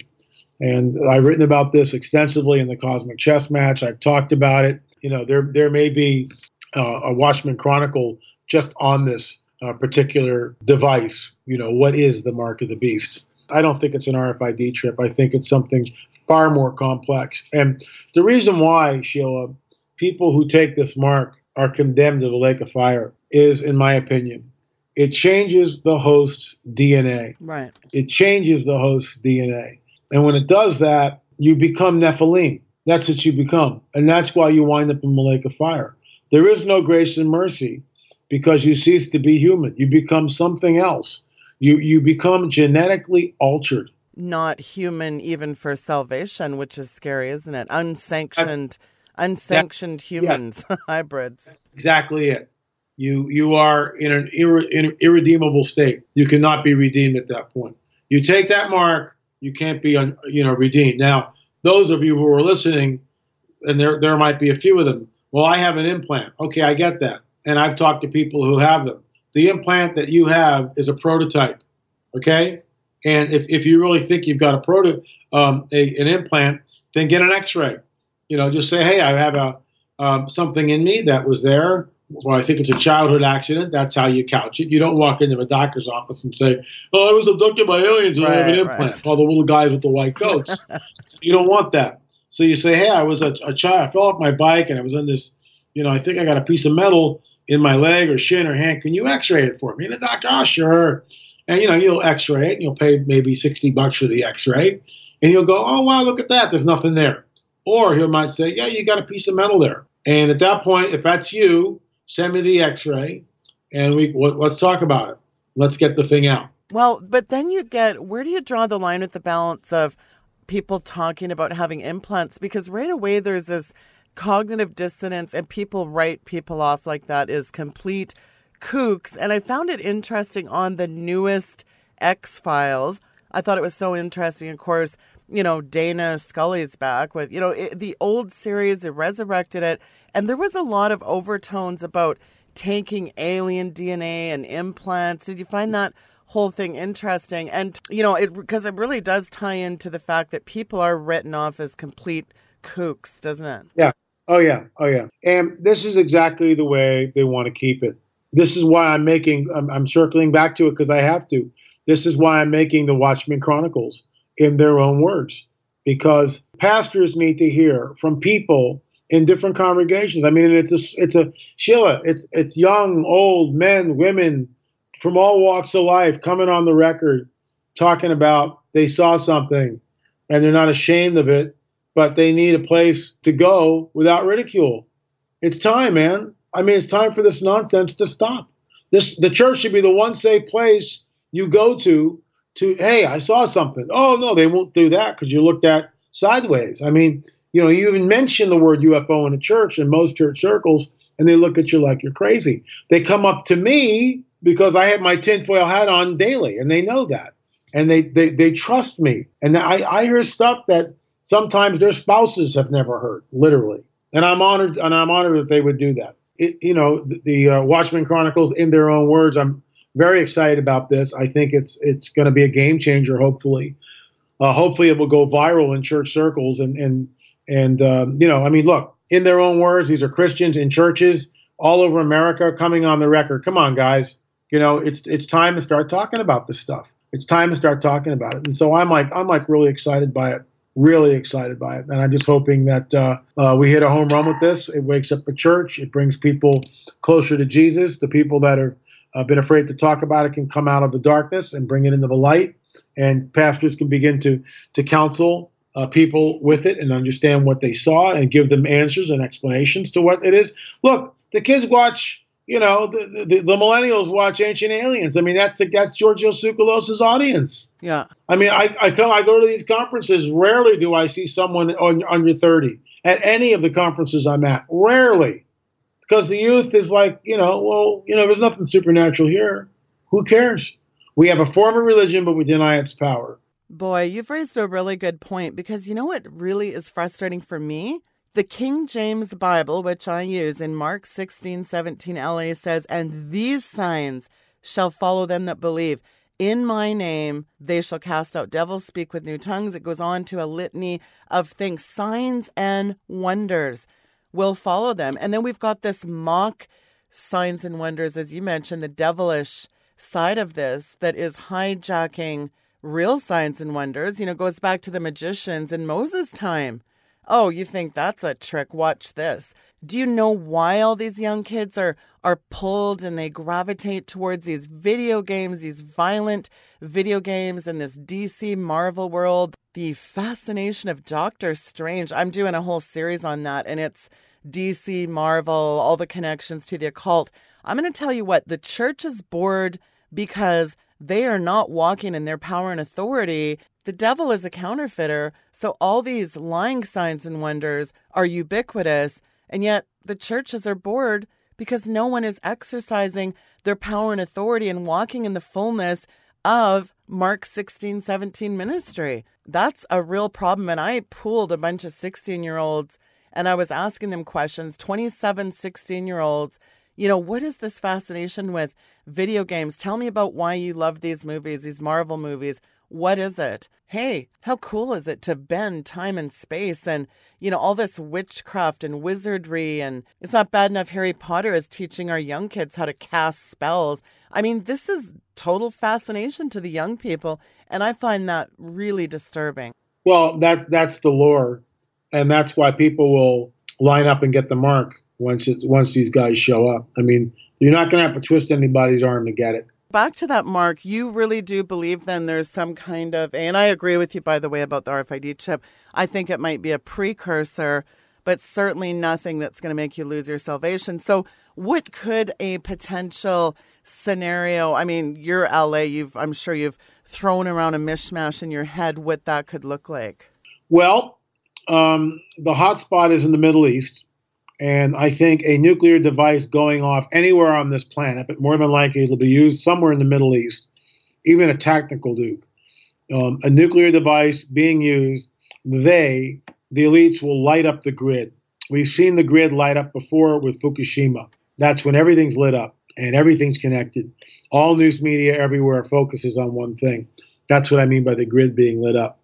And I've written about this extensively in the Cosmic Chess Match. I've talked about it. You know, there there may be uh, a Watchman Chronicle just on this uh, particular device. You know, what is the mark of the beast? I don't think it's an RFID chip. I think it's something far more complex. And the reason why, Sheila, people who take this mark are condemned to the lake of fire is, in my opinion, it changes the host's DNA. Right. It changes the host's DNA. And when it does that, you become Nephilim. That's what you become. And that's why you wind up in the lake of fire. There is no grace and mercy because you cease to be human. You become something else. You you become genetically altered. Not human even for salvation, which is scary, isn't it? Unsanctioned, unsanctioned humans, yeah. hybrids. That's exactly it. You you are in an irre, in irredeemable state. You cannot be redeemed at that point. You take that mark, you can't be un, you know redeemed. Now, those of you who are listening, and there there might be a few of them. Well, I have an implant. Okay, I get that, and I've talked to people who have them. The implant that you have is a prototype. Okay, and if, if you really think you've got a proto um, a, an implant, then get an X-ray. You know, just say, hey, I have a um, something in me that was there. Well, I think it's a childhood accident. That's how you couch it. You don't walk into a doctor's office and say, "Oh, I was abducted by aliens and right, I have an implant." Right. All the little guys with the white coats. you don't want that. So you say, "Hey, I was a, a child. I fell off my bike and I was in this. You know, I think I got a piece of metal in my leg or shin or hand. Can you X-ray it for me?" And the doctor, "Oh, sure." And you know, you'll X-ray it and you'll pay maybe sixty bucks for the X-ray, and you'll go, "Oh wow, look at that. There's nothing there." Or he might say, "Yeah, you got a piece of metal there." And at that point, if that's you, send me the X-ray, and we let's talk about it. Let's get the thing out. Well, but then you get where do you draw the line with the balance of people talking about having implants? Because right away there's this cognitive dissonance, and people write people off like that is complete kooks. And I found it interesting on the newest X Files. I thought it was so interesting. Of course, you know, Dana Scully's back with, you know, it, the old series, they resurrected it. And there was a lot of overtones about taking alien DNA and implants. Did you find that whole thing interesting? And, you know, it because it really does tie into the fact that people are written off as complete kooks, doesn't it? Yeah. Oh, yeah. Oh, yeah. And this is exactly the way they want to keep it. This is why I'm making, I'm, I'm circling back to it because I have to. This is why I'm making the Watchman Chronicles in their own words because pastors need to hear from people in different congregations. I mean, it's a, it's a Sheila. It's it's young, old men, women from all walks of life coming on the record, talking about they saw something, and they're not ashamed of it, but they need a place to go without ridicule. It's time, man. I mean, it's time for this nonsense to stop. This the church should be the one safe place you go to to hey, I saw something. Oh no, they won't do that because you looked at sideways. I mean, you know, you even mention the word UFO in a church in most church circles, and they look at you like you're crazy. They come up to me because I have my tinfoil hat on daily, and they know that, and they they, they trust me. And I, I hear stuff that sometimes their spouses have never heard, literally. And I'm honored, and I'm honored that they would do that. It, you know, the, the uh, Watchman Chronicles, in their own words, I'm very excited about this. I think it's it's going to be a game changer. Hopefully, uh, hopefully it will go viral in church circles. And and and um, you know, I mean, look, in their own words, these are Christians in churches all over America coming on the record. Come on, guys. You know, it's it's time to start talking about this stuff. It's time to start talking about it. And so I'm like I'm like really excited by it. Really excited by it, and I'm just hoping that uh, uh, we hit a home run with this. It wakes up the church. It brings people closer to Jesus. The people that are uh, been afraid to talk about it can come out of the darkness and bring it into the light. And pastors can begin to to counsel uh, people with it and understand what they saw and give them answers and explanations to what it is. Look, the kids watch, you know, the, the, the millennials watch Ancient Aliens. I mean, that's the, that's Giorgio Tsoukalos's audience. Yeah. I mean, I, I come, I go to these conferences. Rarely do I see someone on, under 30 at any of the conferences I'm at. Rarely because the youth is like, you know, well, you know, there's nothing supernatural here. Who cares? We have a form of religion, but we deny its power. Boy, you've raised a really good point because you know what really is frustrating for me? The King James Bible, which I use in Mark 16, 17 LA says, And these signs shall follow them that believe. In my name they shall cast out devils, speak with new tongues. It goes on to a litany of things, signs and wonders will follow them. And then we've got this mock signs and wonders, as you mentioned, the devilish side of this that is hijacking real signs and wonders. You know, goes back to the magicians in Moses' time. Oh, you think that's a trick? Watch this. Do you know why all these young kids are are pulled and they gravitate towards these video games, these violent video games in this DC Marvel world? The fascination of Doctor Strange. I'm doing a whole series on that and it's DC, Marvel, all the connections to the occult. I'm going to tell you what, the church is bored because they are not walking in their power and authority. The devil is a counterfeiter. So all these lying signs and wonders are ubiquitous. And yet the churches are bored because no one is exercising their power and authority and walking in the fullness of Mark 16, 17 ministry. That's a real problem. And I pooled a bunch of 16 year olds and I was asking them questions 27, 16 year olds. You know, what is this fascination with video games? Tell me about why you love these movies, these Marvel movies. What is it? Hey, how cool is it to bend time and space and, you know, all this witchcraft and wizardry? And it's not bad enough Harry Potter is teaching our young kids how to cast spells. I mean, this is total fascination to the young people. And I find that really disturbing. Well, that's, that's the lore. And that's why people will line up and get the mark once it's, once these guys show up. I mean, you're not going to have to twist anybody's arm to get it back to that, Mark, you really do believe then there's some kind of, and I agree with you, by the way, about the RFID chip. I think it might be a precursor, but certainly nothing that's going to make you lose your salvation. So, what could a potential scenario? I mean, you're LA. You've, I'm sure you've thrown around a mishmash in your head what that could look like. Well, um, the hotspot is in the Middle East. And I think a nuclear device going off anywhere on this planet, but more than likely it'll be used somewhere in the Middle East, even a tactical nuke. Um, a nuclear device being used, they, the elites, will light up the grid. We've seen the grid light up before with Fukushima. That's when everything's lit up and everything's connected. All news media everywhere focuses on one thing. That's what I mean by the grid being lit up.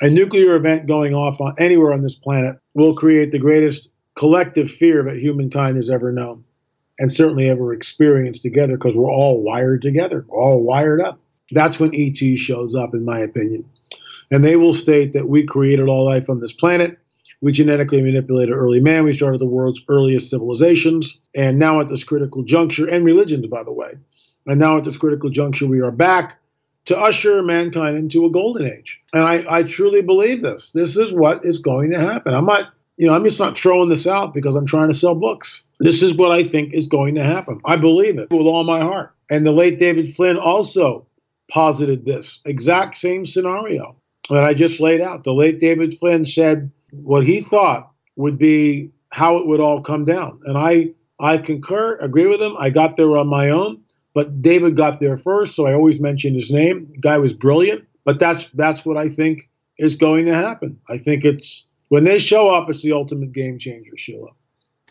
A nuclear event going off on anywhere on this planet will create the greatest collective fear that humankind has ever known and certainly ever experienced together because we're all wired together, all wired up. That's when ET shows up, in my opinion. And they will state that we created all life on this planet. We genetically manipulated early man. We started the world's earliest civilizations. And now at this critical juncture, and religions, by the way, and now at this critical juncture, we are back to usher mankind into a golden age. And I, I truly believe this. This is what is going to happen. I'm not you know, I'm just not throwing this out because I'm trying to sell books. This is what I think is going to happen. I believe it with all my heart. And the late David Flynn also posited this exact same scenario that I just laid out. The late David Flynn said what he thought would be how it would all come down. And I I concur, agree with him. I got there on my own, but David got there first, so I always mention his name. Guy was brilliant, but that's that's what I think is going to happen. I think it's when they show up, it's the ultimate game changer, Sheila.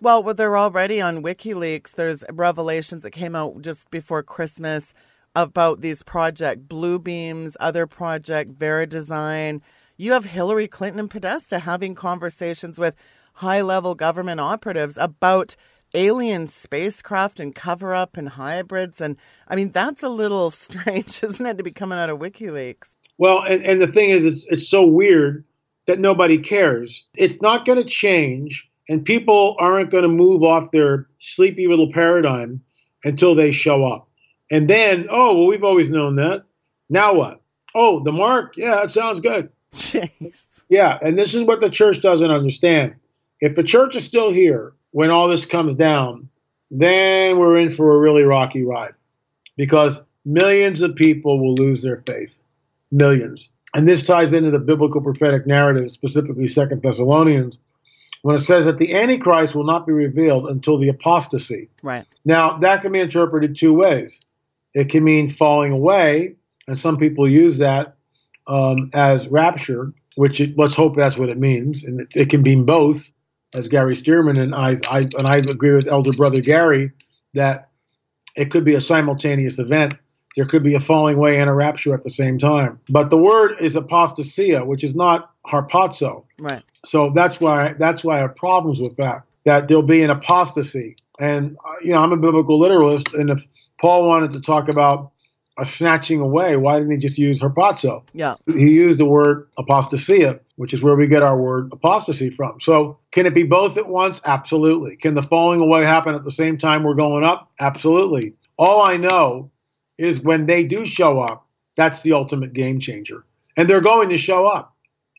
Well, well, they're already on WikiLeaks. There's revelations that came out just before Christmas about these project Bluebeams, other project Vera Design. You have Hillary Clinton and Podesta having conversations with high level government operatives about alien spacecraft and cover up and hybrids. And I mean, that's a little strange, isn't it, to be coming out of WikiLeaks? Well, and, and the thing is, it's, it's so weird that nobody cares. It's not going to change, and people aren't going to move off their sleepy little paradigm until they show up. And then, oh, well, we've always known that. Now what? Oh, the mark? Yeah, that sounds good. Jeez. Yeah, and this is what the church doesn't understand. If the church is still here when all this comes down, then we're in for a really rocky ride because millions of people will lose their faith. Millions and this ties into the biblical prophetic narrative, specifically Second Thessalonians, when it says that the Antichrist will not be revealed until the apostasy. Right. Now, that can be interpreted two ways. It can mean falling away, and some people use that um, as rapture, which it, let's hope that's what it means, and it, it can mean both. As Gary Stearman and I, I and I agree with Elder Brother Gary that it could be a simultaneous event there could be a falling away and a rapture at the same time. But the word is apostasia, which is not harpazo. Right. So that's why that's why I have problems with that. That there'll be an apostasy, and uh, you know I'm a biblical literalist, and if Paul wanted to talk about a snatching away, why didn't he just use harpazo? Yeah. He used the word apostasia, which is where we get our word apostasy from. So can it be both at once? Absolutely. Can the falling away happen at the same time we're going up? Absolutely. All I know is when they do show up, that's the ultimate game changer. And they're going to show up.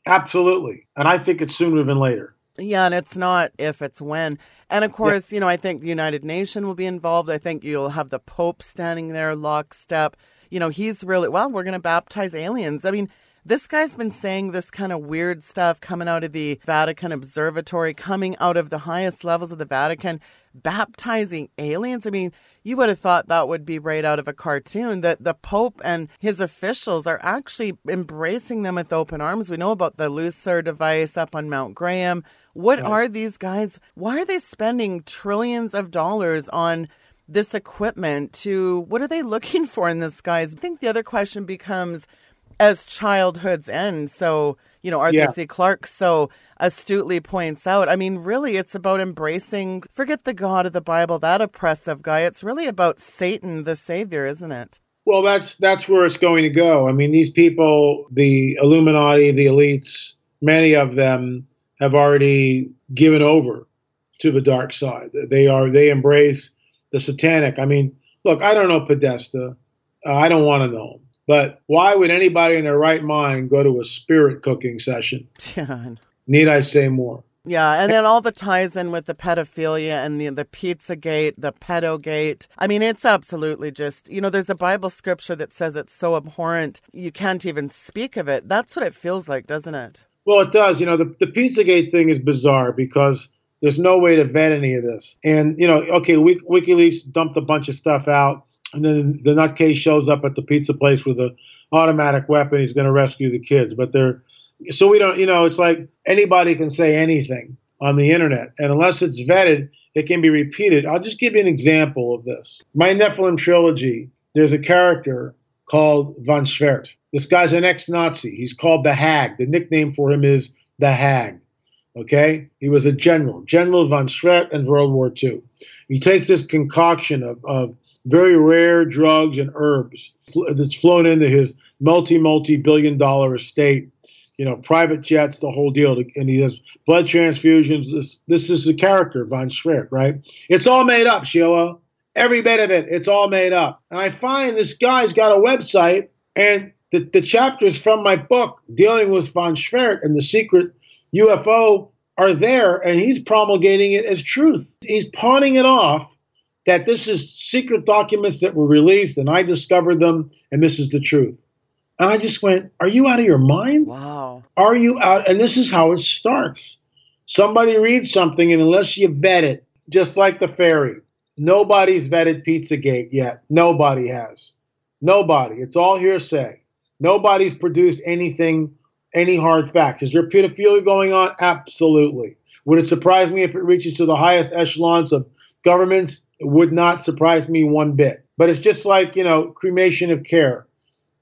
Absolutely. And I think it's sooner than later. Yeah, and it's not if, it's when. And of course, yeah. you know, I think the United Nation will be involved. I think you'll have the Pope standing there lockstep. You know, he's really, well, we're going to baptize aliens. I mean, this guy's been saying this kind of weird stuff coming out of the Vatican Observatory, coming out of the highest levels of the Vatican baptizing aliens. I mean, you would have thought that would be right out of a cartoon that the Pope and his officials are actually embracing them with open arms. We know about the Lucifer device up on Mount Graham. What right. are these guys? Why are they spending trillions of dollars on this equipment to what are they looking for in this guys? I think the other question becomes as childhood's end. So, you know, Arthur yeah. C. Clarke so astutely points out. I mean, really, it's about embracing, forget the God of the Bible, that oppressive guy. It's really about Satan, the Savior, isn't it? Well, that's that's where it's going to go. I mean, these people, the Illuminati, the elites, many of them have already given over to the dark side. They are they embrace the satanic. I mean, look, I don't know Podesta. Uh, I don't want to know him. But why would anybody in their right mind go to a spirit cooking session? Yeah. Need I say more? Yeah, and then all the ties in with the pedophilia and the the pizza gate, the pedo gate. I mean, it's absolutely just you know, there's a Bible scripture that says it's so abhorrent you can't even speak of it. That's what it feels like, doesn't it? Well, it does. You know, the the Pizzagate thing is bizarre because there's no way to vet any of this. And you know, okay, WikiLeaks dumped a bunch of stuff out, and then the nutcase shows up at the pizza place with an automatic weapon. He's going to rescue the kids, but they're so we don't, you know, it's like anybody can say anything on the internet, and unless it's vetted, it can be repeated. I'll just give you an example of this. My Nephilim trilogy, there's a character called Von Schwert. This guy's an ex-Nazi. He's called the Hag. The nickname for him is the Hag. Okay, he was a general, General von Schwert in World War II. He takes this concoction of, of very rare drugs and herbs that's flown into his multi multi billion dollar estate you know, private jets, the whole deal. And he has blood transfusions. This, this is the character, Von Schwert, right? It's all made up, Sheila. Every bit of it, it's all made up. And I find this guy's got a website, and the, the chapters from my book dealing with Von Schwert and the secret UFO are there, and he's promulgating it as truth. He's pawning it off that this is secret documents that were released, and I discovered them, and this is the truth. And I just went, Are you out of your mind? Wow. Are you out? And this is how it starts. Somebody reads something, and unless you vet it, just like the fairy, nobody's vetted Pizzagate yet. Nobody has. Nobody. It's all hearsay. Nobody's produced anything, any hard facts. Is there pedophilia going on? Absolutely. Would it surprise me if it reaches to the highest echelons of governments? It would not surprise me one bit. But it's just like, you know, cremation of care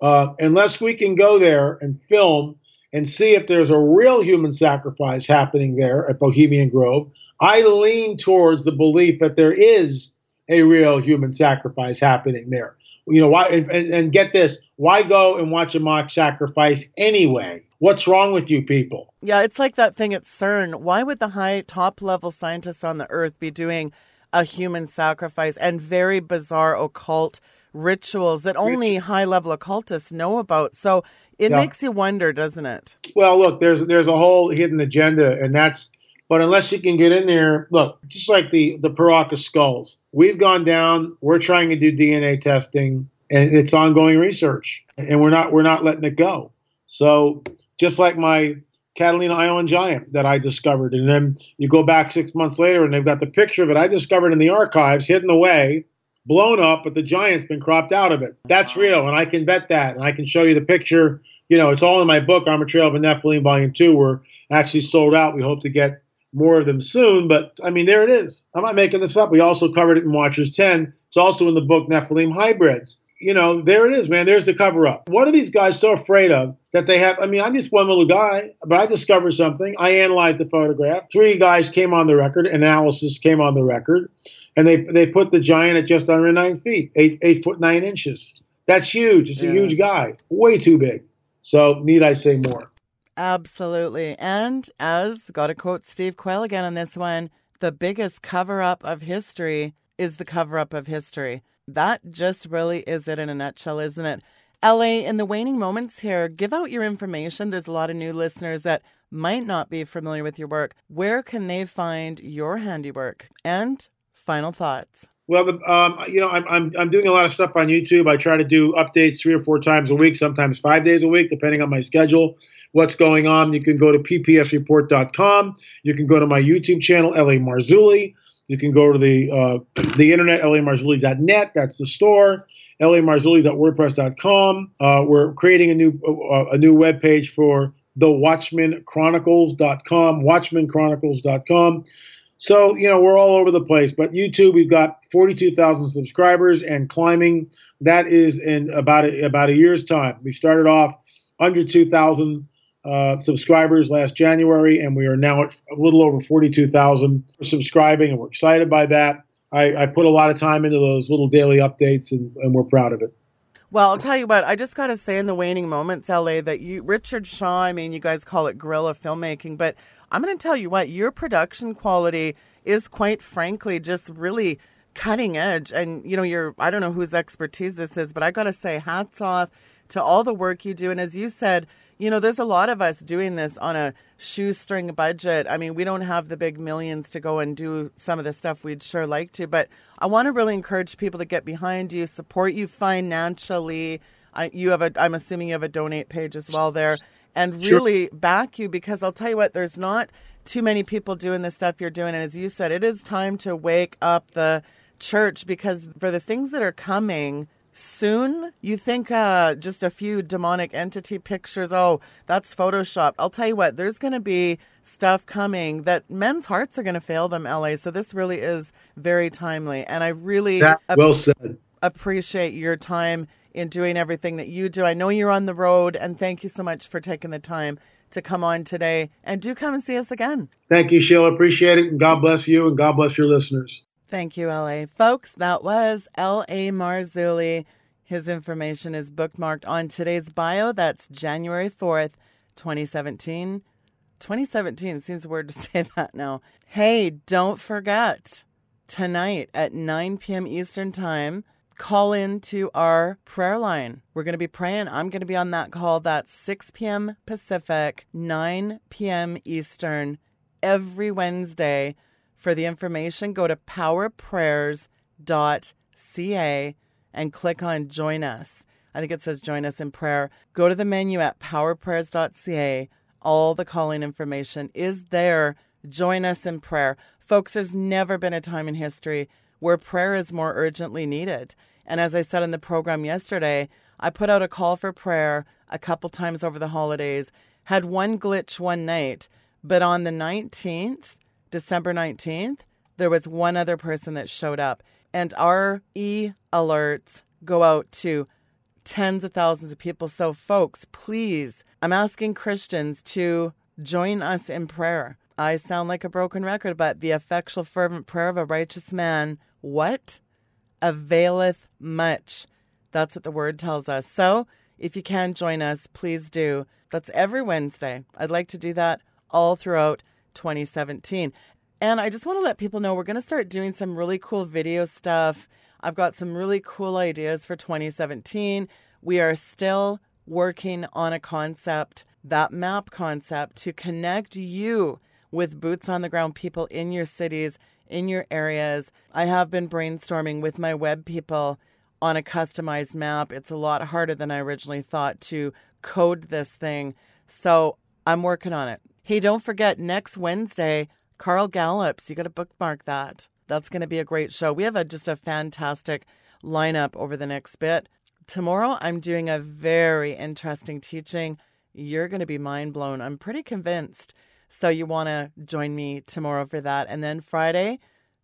uh, unless we can go there and film and see if there's a real human sacrifice happening there at Bohemian Grove, I lean towards the belief that there is a real human sacrifice happening there. You know why? And, and get this: why go and watch a mock sacrifice anyway? What's wrong with you people? Yeah, it's like that thing at CERN. Why would the high top level scientists on the earth be doing a human sacrifice and very bizarre occult rituals that only high level occultists know about. So it yeah. makes you wonder, doesn't it? Well, look, there's there's a whole hidden agenda, and that's. But unless you can get in there, look, just like the the Paracas skulls, we've gone down. We're trying to do DNA testing, and it's ongoing research, and we're not we're not letting it go. So just like my Catalina Island giant that I discovered, and then you go back six months later, and they've got the picture of it I discovered in the archives, hidden away blown up, but the giant's been cropped out of it. That's real, and I can bet that, and I can show you the picture. You know, it's all in my book, Armored Trail of a Nephilim, Volume Two. We're actually sold out. We hope to get more of them soon, but I mean, there it is. I'm not making this up. We also covered it in Watchers 10. It's also in the book Nephilim Hybrids. You know, there it is, man. There's the cover up. What are these guys so afraid of that they have? I mean, I'm just one little guy, but I discovered something. I analyzed the photograph. Three guys came on the record, analysis came on the record and they they put the giant at just under nine feet, eight eight foot nine inches. That's huge. It's a huge guy, way too big. So need I say more? Absolutely. And as got to quote Steve Quayle again on this one, the biggest cover up of history is the cover up of history. That just really is it in a nutshell, isn't it? LA, in the waning moments here, give out your information. There's a lot of new listeners that might not be familiar with your work. Where can they find your handiwork? And final thoughts. Well, the, um, you know, I'm, I'm, I'm doing a lot of stuff on YouTube. I try to do updates three or four times a week, sometimes five days a week, depending on my schedule. What's going on? You can go to ppsreport.com. You can go to my YouTube channel, La Marzulli. You can go to the uh, the internet, lamarzulli.net. That's the store. lamarzulli.wordpress.com. Uh, we're creating a new uh, a new web page for the watchmanchronicles.com, watchmanchronicles.com. So, you know, we're all over the place. But YouTube, we've got 42,000 subscribers and climbing. That is in about a, about a year's time. We started off under 2,000 uh, subscribers last January, and we are now at a little over 42,000 subscribing, and we're excited by that. I, I, put a lot of time into those little daily updates, and, and we're proud of it. Well, I'll tell you what, I just got to say in the waning moments, LA, that you, Richard Shaw, I mean, you guys call it guerrilla filmmaking, but I'm going to tell you what, your production quality is quite frankly just really cutting edge. And, you know, you're, I don't know whose expertise this is, but I got to say, hats off to all the work you do. And as you said, you know, there's a lot of us doing this on a shoestring budget. I mean, we don't have the big millions to go and do some of the stuff we'd sure like to, but I want to really encourage people to get behind you, support you financially. I, you have a, I'm assuming you have a donate page as well there, and really sure. back you because I'll tell you what, there's not too many people doing the stuff you're doing. And as you said, it is time to wake up the church because for the things that are coming, soon. You think uh, just a few demonic entity pictures, oh, that's Photoshop. I'll tell you what, there's going to be stuff coming that men's hearts are going to fail them, LA. So this really is very timely. And I really that, well said. appreciate your time in doing everything that you do. I know you're on the road, and thank you so much for taking the time to come on today. And do come and see us again. Thank you, Sheila. Appreciate it. And God bless you, and God bless your listeners. Thank you, LA. Folks, that was L.A. Marzulli. His information is bookmarked on today's bio. That's January 4th, 2017. 2017 seems weird to say that now. Hey, don't forget tonight at 9 p.m. Eastern Time, call in to our prayer line. We're going to be praying. I'm going to be on that call. That's 6 p.m. Pacific, 9 p.m. Eastern every Wednesday for the information, go to powerprayers.ca and click on Join Us. I think it says Join Us in Prayer. Go to the menu at powerprayers.ca. All the calling information is there. Join us in prayer. Folks, there's never been a time in history where prayer is more urgently needed. And as I said in the program yesterday, I put out a call for prayer a couple times over the holidays, had one glitch one night, but on the 19th, December 19th, there was one other person that showed up. And our e alerts go out to tens of thousands of people. So, folks, please, I'm asking Christians to join us in prayer. I sound like a broken record, but the effectual, fervent prayer of a righteous man, what? Availeth much. That's what the word tells us. So, if you can join us, please do. That's every Wednesday. I'd like to do that all throughout 2017. And I just want to let people know we're going to start doing some really cool video stuff. I've got some really cool ideas for 2017. We are still working on a concept, that map concept, to connect you with boots on the ground people in your cities, in your areas. I have been brainstorming with my web people on a customized map. It's a lot harder than I originally thought to code this thing. So I'm working on it. Hey, don't forget next Wednesday, Carl Gallups. You got to bookmark that. That's going to be a great show. We have a, just a fantastic lineup over the next bit. Tomorrow, I'm doing a very interesting teaching. You're going to be mind blown. I'm pretty convinced. So, you want to join me tomorrow for that. And then Friday,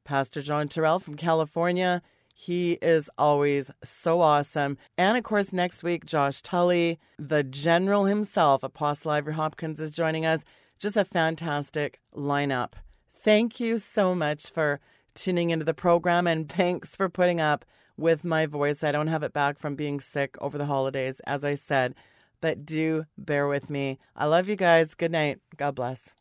Pastor John Terrell from California. He is always so awesome. And of course, next week, Josh Tully, the general himself, Apostle Ivory Hopkins, is joining us. Just a fantastic lineup. Thank you so much for tuning into the program and thanks for putting up with my voice. I don't have it back from being sick over the holidays, as I said, but do bear with me. I love you guys. Good night. God bless.